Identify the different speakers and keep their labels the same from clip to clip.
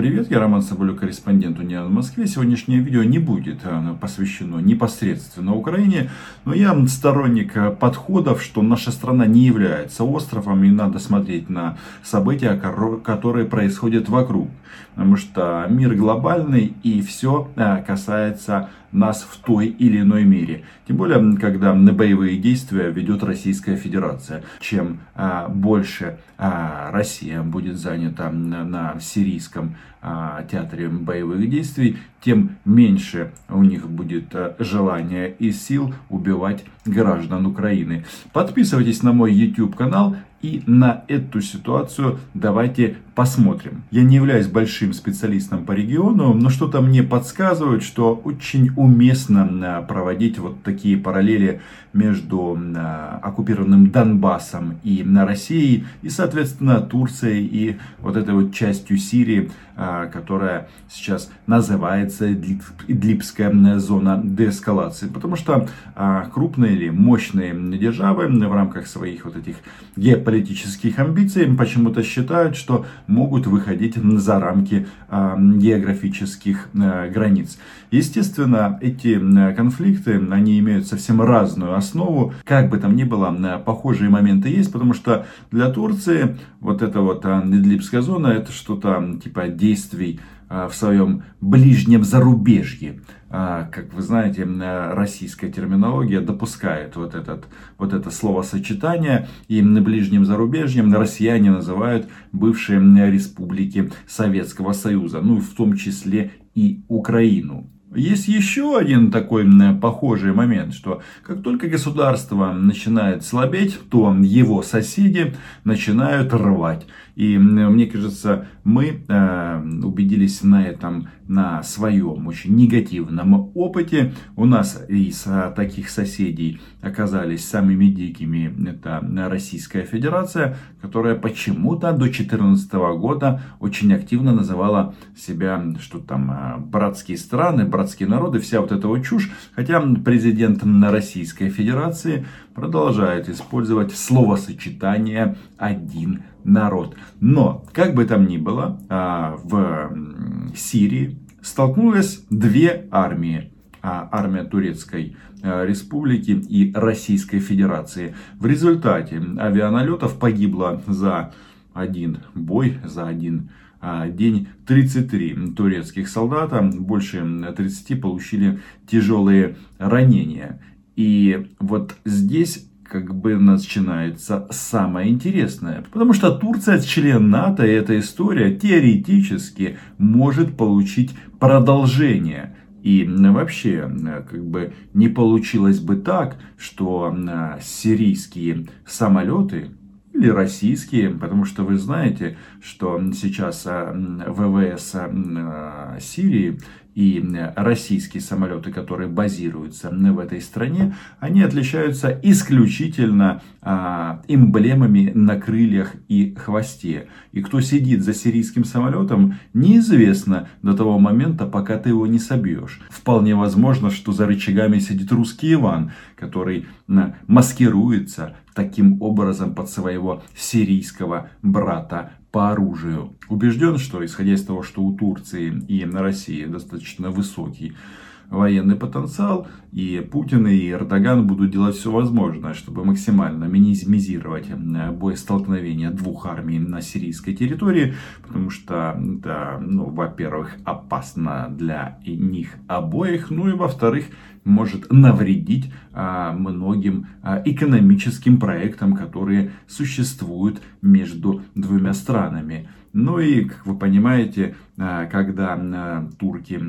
Speaker 1: Привет, я Роман Соболюк, корреспондент Униан в Москве. Сегодняшнее видео не будет э, посвящено непосредственно Украине, но я сторонник э, подходов, что наша страна не является островом и надо смотреть на события, которые происходят вокруг. Потому что мир глобальный и все э, касается нас в той или иной мере. Тем более, когда на боевые действия ведет Российская Федерация. Чем больше Россия будет занята на сирийском а, театре боевых действий, тем меньше у них будет э, желания и сил убивать граждан Украины. Подписывайтесь на мой YouTube канал и на эту ситуацию давайте посмотрим. Я не являюсь большим специалистом по региону, но что-то мне подсказывает, что очень уместно э, проводить вот такие параллели между э, оккупированным Донбассом и Россией, и, соответственно, Турцией и вот этой вот частью Сирии, которая сейчас называется Идлибская зона деэскалации. Потому что а, крупные или мощные державы в рамках своих вот этих геополитических амбиций почему-то считают, что могут выходить за рамки а, географических а, границ. Естественно, эти конфликты, они имеют совсем разную основу. Как бы там ни было, похожие моменты есть, потому что для Турции вот эта вот Идлибская зона, это что-то типа действий а, в своем ближнем зарубежье. А, как вы знаете, российская терминология допускает вот, этот, вот это словосочетание. И на ближнем зарубежье россияне называют бывшие республики Советского Союза, ну в том числе и Украину. Есть еще один такой похожий момент, что как только государство начинает слабеть, то его соседи начинают рвать. И мне кажется, мы э, убедились на этом, на своем очень негативном опыте. У нас из таких соседей оказались самыми дикими. Это Российская Федерация, которая почему-то до 2014 года очень активно называла себя, что там, э, братские страны, братские народы, вся вот эта вот чушь. Хотя президент Российской Федерации продолжает использовать словосочетание «один народ». Но, как бы там ни было, а, в Сирии столкнулись две армии. А, армия Турецкой а, Республики и Российской Федерации. В результате авианалетов погибло за один бой, за один день 33 турецких солдата, больше 30 получили тяжелые ранения. И вот здесь как бы начинается самое интересное. Потому что Турция член НАТО, и эта история теоретически может получить продолжение. И вообще, как бы не получилось бы так, что сирийские самолеты или российские, потому что вы знаете, что сейчас ВВС Сирии и российские самолеты, которые базируются в этой стране, они отличаются исключительно а, эмблемами на крыльях и хвосте. И кто сидит за сирийским самолетом, неизвестно до того момента, пока ты его не собьешь. Вполне возможно, что за рычагами сидит русский Иван, который маскируется таким образом под своего сирийского брата по оружию. Убежден, что исходя из того, что у Турции и на России достаточно высокий военный потенциал, и Путин и Эрдоган будут делать все возможное, чтобы максимально минимизировать э, боестолкновение двух армий на сирийской территории, потому что это, ну, во-первых, опасно для них обоих, ну и во-вторых, может навредить а, многим а, экономическим проектам, которые существуют между двумя странами. Ну и, как вы понимаете, а, когда а, турки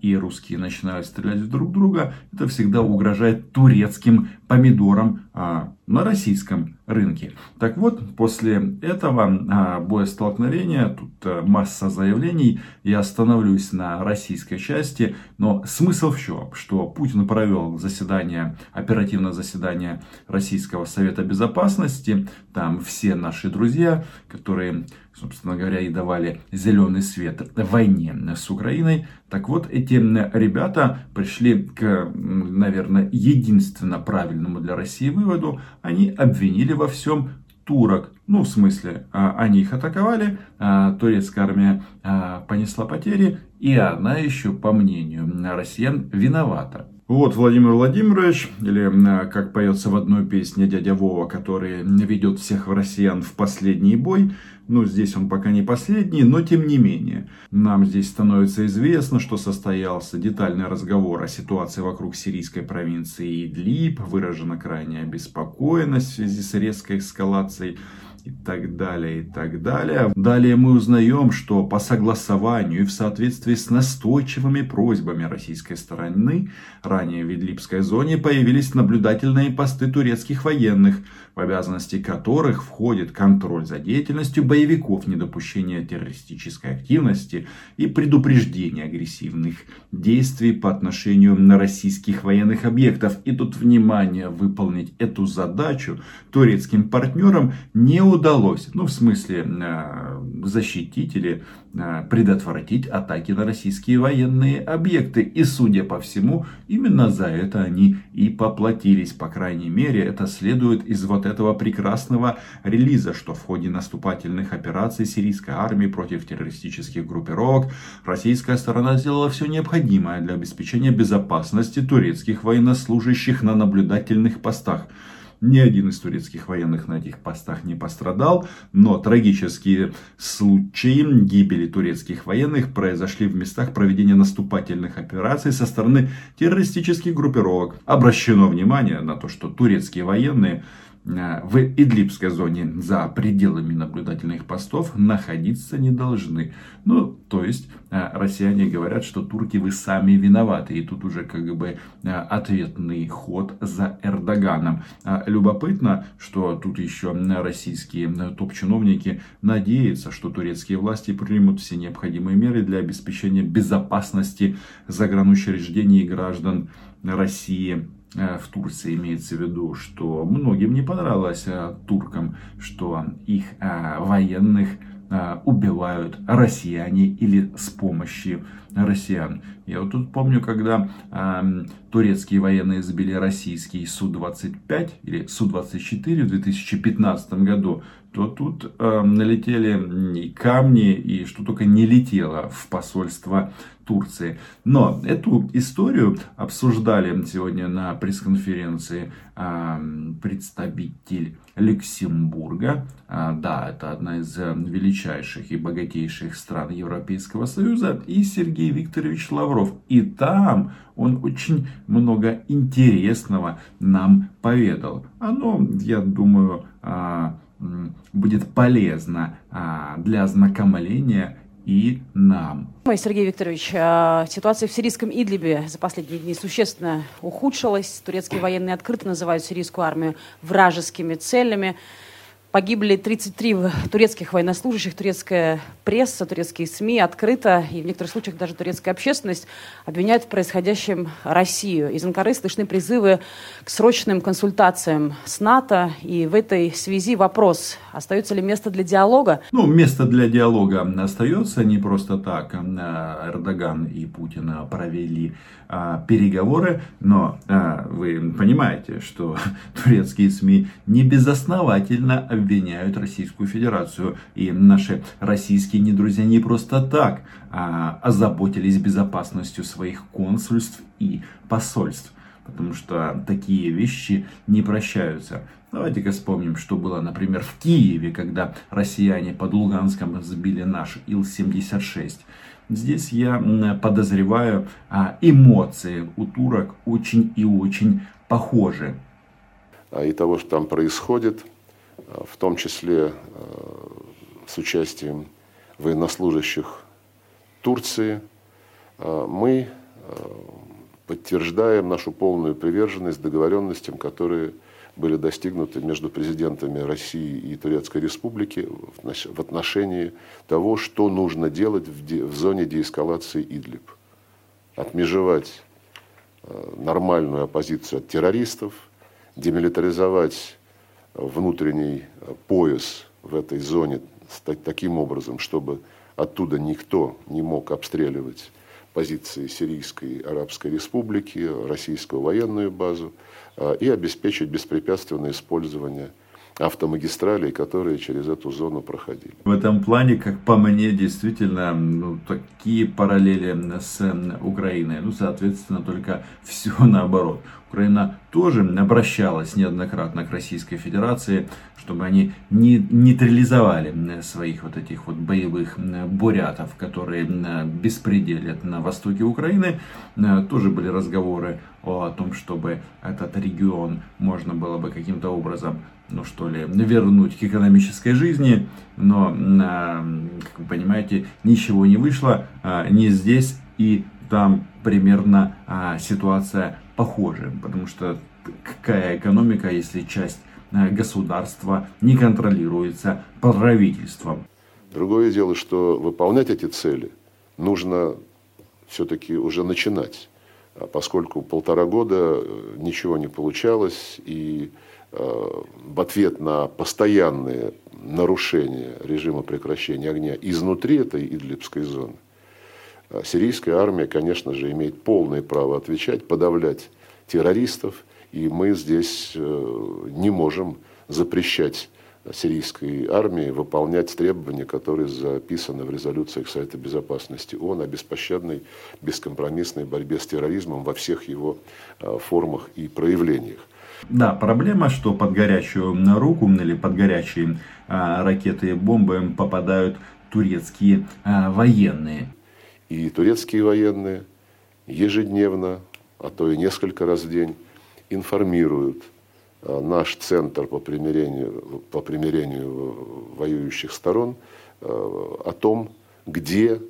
Speaker 1: и русские начинают стрелять друг друга, это всегда угрожает турецким помидорам на российском рынке. Так вот, после этого боестолкновения, тут масса заявлений, я остановлюсь на российской части, но смысл в чем? Что Путин провел заседание, оперативное заседание Российского Совета Безопасности, там все наши друзья, которые собственно говоря, и давали зеленый свет войне с Украиной. Так вот, эти ребята пришли к, наверное, единственно правильному для России выводу. Они обвинили во всем турок. Ну, в смысле, а, они их атаковали, а, турецкая армия а, понесла потери, и она еще, по мнению россиян, виновата. Вот Владимир Владимирович, или как поется в одной песне дядя Вова, который ведет всех россиян в последний бой. Ну, здесь он пока не последний, но тем не менее. Нам здесь становится известно, что состоялся детальный разговор о ситуации вокруг сирийской провинции Идлиб. Выражена крайняя обеспокоенность в связи с резкой эскалацией и так далее, и так далее. Далее мы узнаем, что по согласованию и в соответствии с настойчивыми просьбами российской стороны, ранее в Идлибской зоне появились наблюдательные посты турецких военных, в обязанности которых входит контроль за деятельностью боевиков, недопущение террористической активности и предупреждение агрессивных действий по отношению на российских военных объектов. И тут, внимание, выполнить эту задачу турецким партнерам не удалось удалось, ну в смысле э, защитить или э, предотвратить атаки на российские военные объекты. И судя по всему, именно за это они и поплатились. По крайней мере, это следует из вот этого прекрасного релиза, что в ходе наступательных операций сирийской армии против террористических группировок российская сторона сделала все необходимое для обеспечения безопасности турецких военнослужащих на наблюдательных постах. Ни один из турецких военных на этих постах не пострадал, но трагические случаи гибели турецких военных произошли в местах проведения наступательных операций со стороны террористических группировок. Обращено внимание на то, что турецкие военные в Идлибской зоне за пределами наблюдательных постов находиться не должны. Ну, то есть, э, россияне говорят, что турки вы сами виноваты. И тут уже как бы э, ответный ход за Эрдоганом. Любопытно, что тут еще российские топ-чиновники надеются, что турецкие власти примут все необходимые меры для обеспечения безопасности загранучреждений и граждан России Э, в Турции имеется в виду, что многим не понравилось э, туркам, что их э, военных убивают россияне или с помощью россиян. Я вот тут помню, когда э, турецкие военные сбили российский Су-25 или Су-24 в 2015 году, то тут э, налетели и камни, и что только не летело в посольство Турции. Но эту историю обсуждали сегодня на пресс-конференции э, представитель Люксембурга. Э, да, это одна из величайших и богатейших стран Европейского Союза. И Сергей Викторович Лавров. И там он очень много интересного нам поведал. Оно, я думаю, э, будет полезно а, для ознакомления и нам.
Speaker 2: Сергей Викторович, а, ситуация в сирийском Идлибе за последние дни существенно ухудшилась. Турецкие военные открыто называют сирийскую армию вражескими целями. Погибли 33 турецких военнослужащих, турецкая пресса, турецкие СМИ открыто, и в некоторых случаях даже турецкая общественность обвиняют в происходящем Россию. Из Анкары слышны призывы к срочным консультациям с НАТО, и в этой связи вопрос, остается ли место для диалога?
Speaker 1: Ну, место для диалога остается не просто так. Эрдоган и Путин провели а, переговоры, но а, вы понимаете, что турецкие СМИ не безосновательно обвиняют Российскую Федерацию. И наши российские недрузья не просто так а, озаботились безопасностью своих консульств и посольств. Потому что такие вещи не прощаются. Давайте-ка вспомним, что было, например, в Киеве, когда россияне под Луганском сбили наш Ил-76. Здесь я подозреваю, а, эмоции у турок очень и очень похожи.
Speaker 3: И того, что там происходит – в том числе с участием военнослужащих Турции, мы подтверждаем нашу полную приверженность договоренностям, которые были достигнуты между президентами России и Турецкой Республики в отношении того, что нужно делать в зоне деэскалации Идлиб. Отмежевать нормальную оппозицию от террористов, демилитаризовать внутренний э, пояс в этой зоне таким образом, чтобы оттуда никто не мог обстреливать позиции Сирийской Арабской Республики, российскую военную базу э, и обеспечить беспрепятственное использование автомагистралей, которые через эту зону проходили.
Speaker 1: В этом плане, как по мне, действительно, ну, такие параллели с Украиной. Ну, соответственно, только все наоборот. Украина тоже обращалась неоднократно к Российской Федерации, чтобы они не нейтрализовали своих вот этих вот боевых бурятов, которые беспределят на востоке Украины. Тоже были разговоры о том, чтобы этот регион можно было бы каким-то образом ну что ли, вернуть к экономической жизни, но, как вы понимаете, ничего не вышло ни здесь и там примерно а, ситуация похожая, потому что какая экономика, если часть а, государства не контролируется правительством.
Speaker 3: Другое дело, что выполнять эти цели нужно все-таки уже начинать, поскольку полтора года э, ничего не получалось, и Э, в ответ на постоянные нарушения режима прекращения огня изнутри этой Идлибской зоны, сирийская армия, конечно же, имеет полное право отвечать, подавлять террористов, и мы здесь э, не можем запрещать сирийской армии выполнять требования, которые записаны в резолюциях Совета Безопасности ООН о беспощадной, бескомпромиссной борьбе с терроризмом во всех его формах и проявлениях.
Speaker 1: Да, проблема, что под горячую руку или под горячие а, ракеты и бомбы попадают турецкие а, военные.
Speaker 3: И турецкие военные ежедневно, а то и несколько раз в день информируют а, наш центр по примирению, по примирению воюющих сторон а, о том, где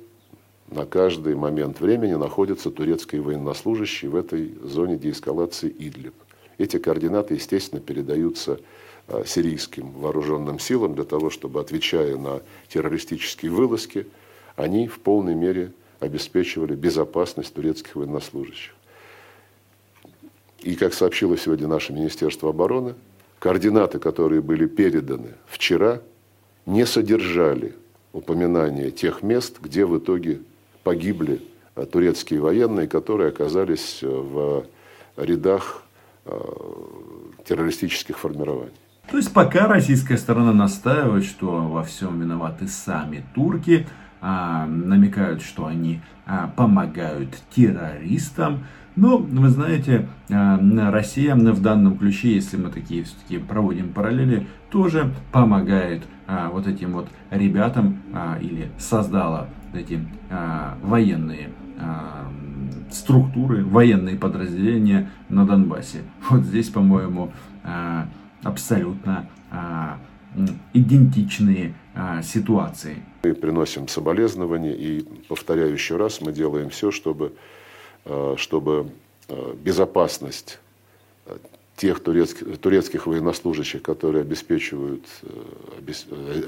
Speaker 3: на каждый момент времени находятся турецкие военнослужащие в этой зоне деэскалации Идлиб. Эти координаты, естественно, передаются а, сирийским вооруженным силам для того, чтобы, отвечая на террористические вылазки, они в полной мере обеспечивали безопасность турецких военнослужащих. И, как сообщило сегодня наше Министерство обороны, координаты, которые были переданы вчера, не содержали упоминания тех мест, где в итоге погибли а, турецкие военные, которые оказались а, в рядах Э, террористических формирований.
Speaker 1: То есть пока российская сторона настаивает, что во всем виноваты сами турки, а, намекают, что они а, помогают террористам. Но, вы знаете, а, Россия в данном ключе, если мы такие все-таки проводим параллели, тоже помогает а, вот этим вот ребятам а, или создала эти а, военные а, структуры, военные подразделения на Донбассе. Вот здесь, по-моему, а, абсолютно а, идентичные ситуации.
Speaker 3: Мы приносим соболезнования и, повторяю еще раз, мы делаем все, чтобы, чтобы безопасность тех турецких, турецких военнослужащих, которые обеспечивают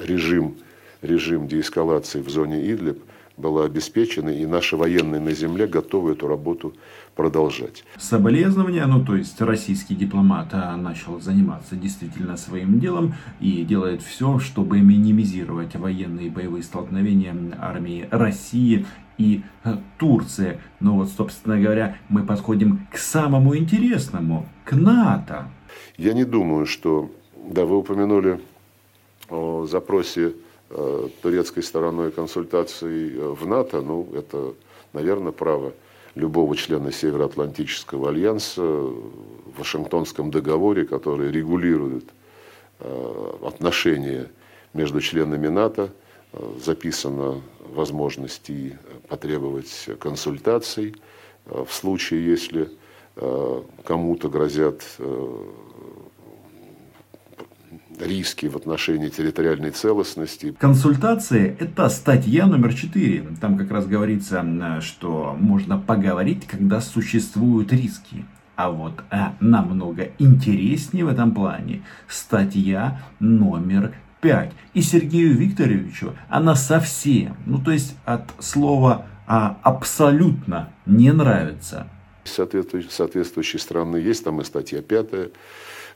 Speaker 3: режим, режим деэскалации в зоне Идлиб, была обеспечена, и наши военные на земле готовы эту работу продолжать.
Speaker 1: Соболезнования, ну то есть российский дипломат а, начал заниматься действительно своим делом и делает все, чтобы минимизировать военные боевые столкновения армии России и а, Турции. Но вот, собственно говоря, мы подходим к самому интересному, к НАТО.
Speaker 3: Я не думаю, что, да, вы упомянули о запросе Э, турецкой стороной консультаций э, в НАТО, ну, это, наверное, право любого члена Североатлантического альянса в Вашингтонском договоре, который регулирует э, отношения между членами НАТО, записана возможность и потребовать консультаций в случае, если кому-то грозят риски в отношении территориальной целостности.
Speaker 1: Консультации – это статья номер 4. Там как раз говорится, что можно поговорить, когда существуют риски. А вот а, намного интереснее в этом плане статья номер 5. И Сергею Викторовичу она совсем, ну то есть от слова а, абсолютно не нравится.
Speaker 3: Соответствующей, страны есть там и статья 5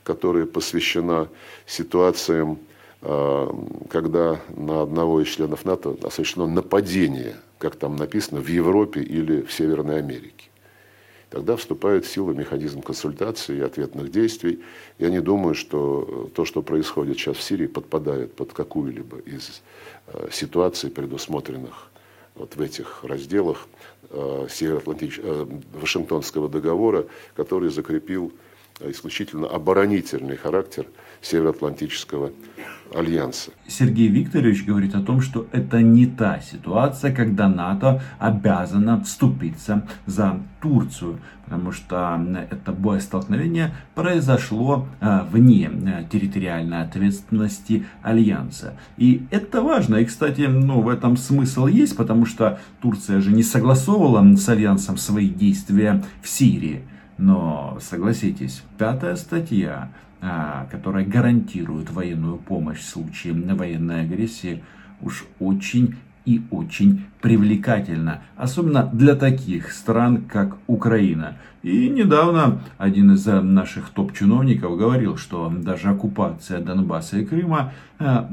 Speaker 3: которая посвящена ситуациям, а, когда на одного из членов НАТО осуществлено нападение, как там написано, в Европе или в Северной Америке. тогда вступает в силу механизм консультации и ответных действий. Я не думаю, что то, что происходит сейчас в Сирии, подпадает под какую-либо из э, ситуаций, предусмотренных вот в этих разделах э, Североатлантич... э, Вашингтонского договора, который закрепил исключительно оборонительный характер Североатлантического альянса.
Speaker 1: Сергей Викторович говорит о том, что это не та ситуация, когда НАТО обязано вступиться за Турцию, потому что это боестолкновение произошло э, вне э, территориальной ответственности альянса. И это важно. И, кстати, ну, в этом смысл есть, потому что Турция же не согласовывала с альянсом свои действия в Сирии. Но согласитесь, пятая статья, а, которая гарантирует военную помощь в случае военной агрессии, уж очень и очень привлекательно, особенно для таких стран, как Украина. И недавно один из э, наших топ-чиновников говорил, что даже оккупация Донбасса и Крыма э,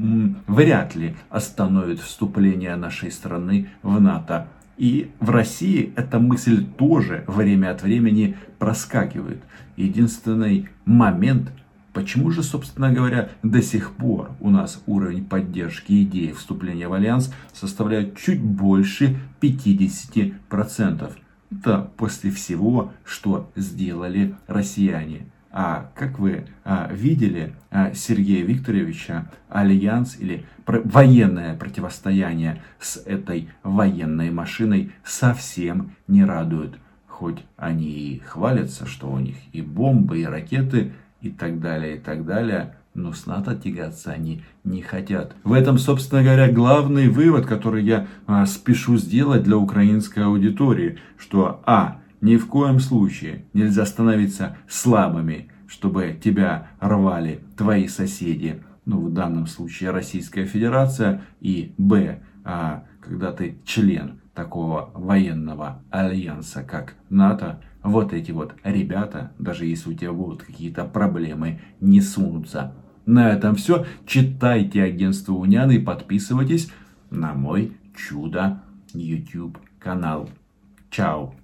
Speaker 1: вряд ли остановит вступление нашей страны в НАТО. И в России эта мысль тоже время от времени проскакивает. Единственный момент, почему же, собственно говоря, до сих пор у нас уровень поддержки идеи вступления в альянс составляет чуть больше 50%. Это после всего, что сделали россияне. А как вы а, видели а, Сергея Викторовича, альянс или военное противостояние с этой военной машиной совсем не радует. Хоть они и хвалятся, что у них и бомбы, и ракеты, и так далее, и так далее, но с НАТО тягаться они не хотят. В этом, собственно говоря, главный вывод, который я спешу сделать для украинской аудитории, что а, ни в коем случае нельзя становиться слабыми, чтобы тебя рвали твои соседи, ну в данном случае Российская Федерация, и б, а, когда ты член такого военного альянса, как НАТО, вот эти вот ребята, даже если у тебя будут какие-то проблемы, не сунутся. На этом все. Читайте агентство Уняны и подписывайтесь на мой чудо YouTube канал. Чао.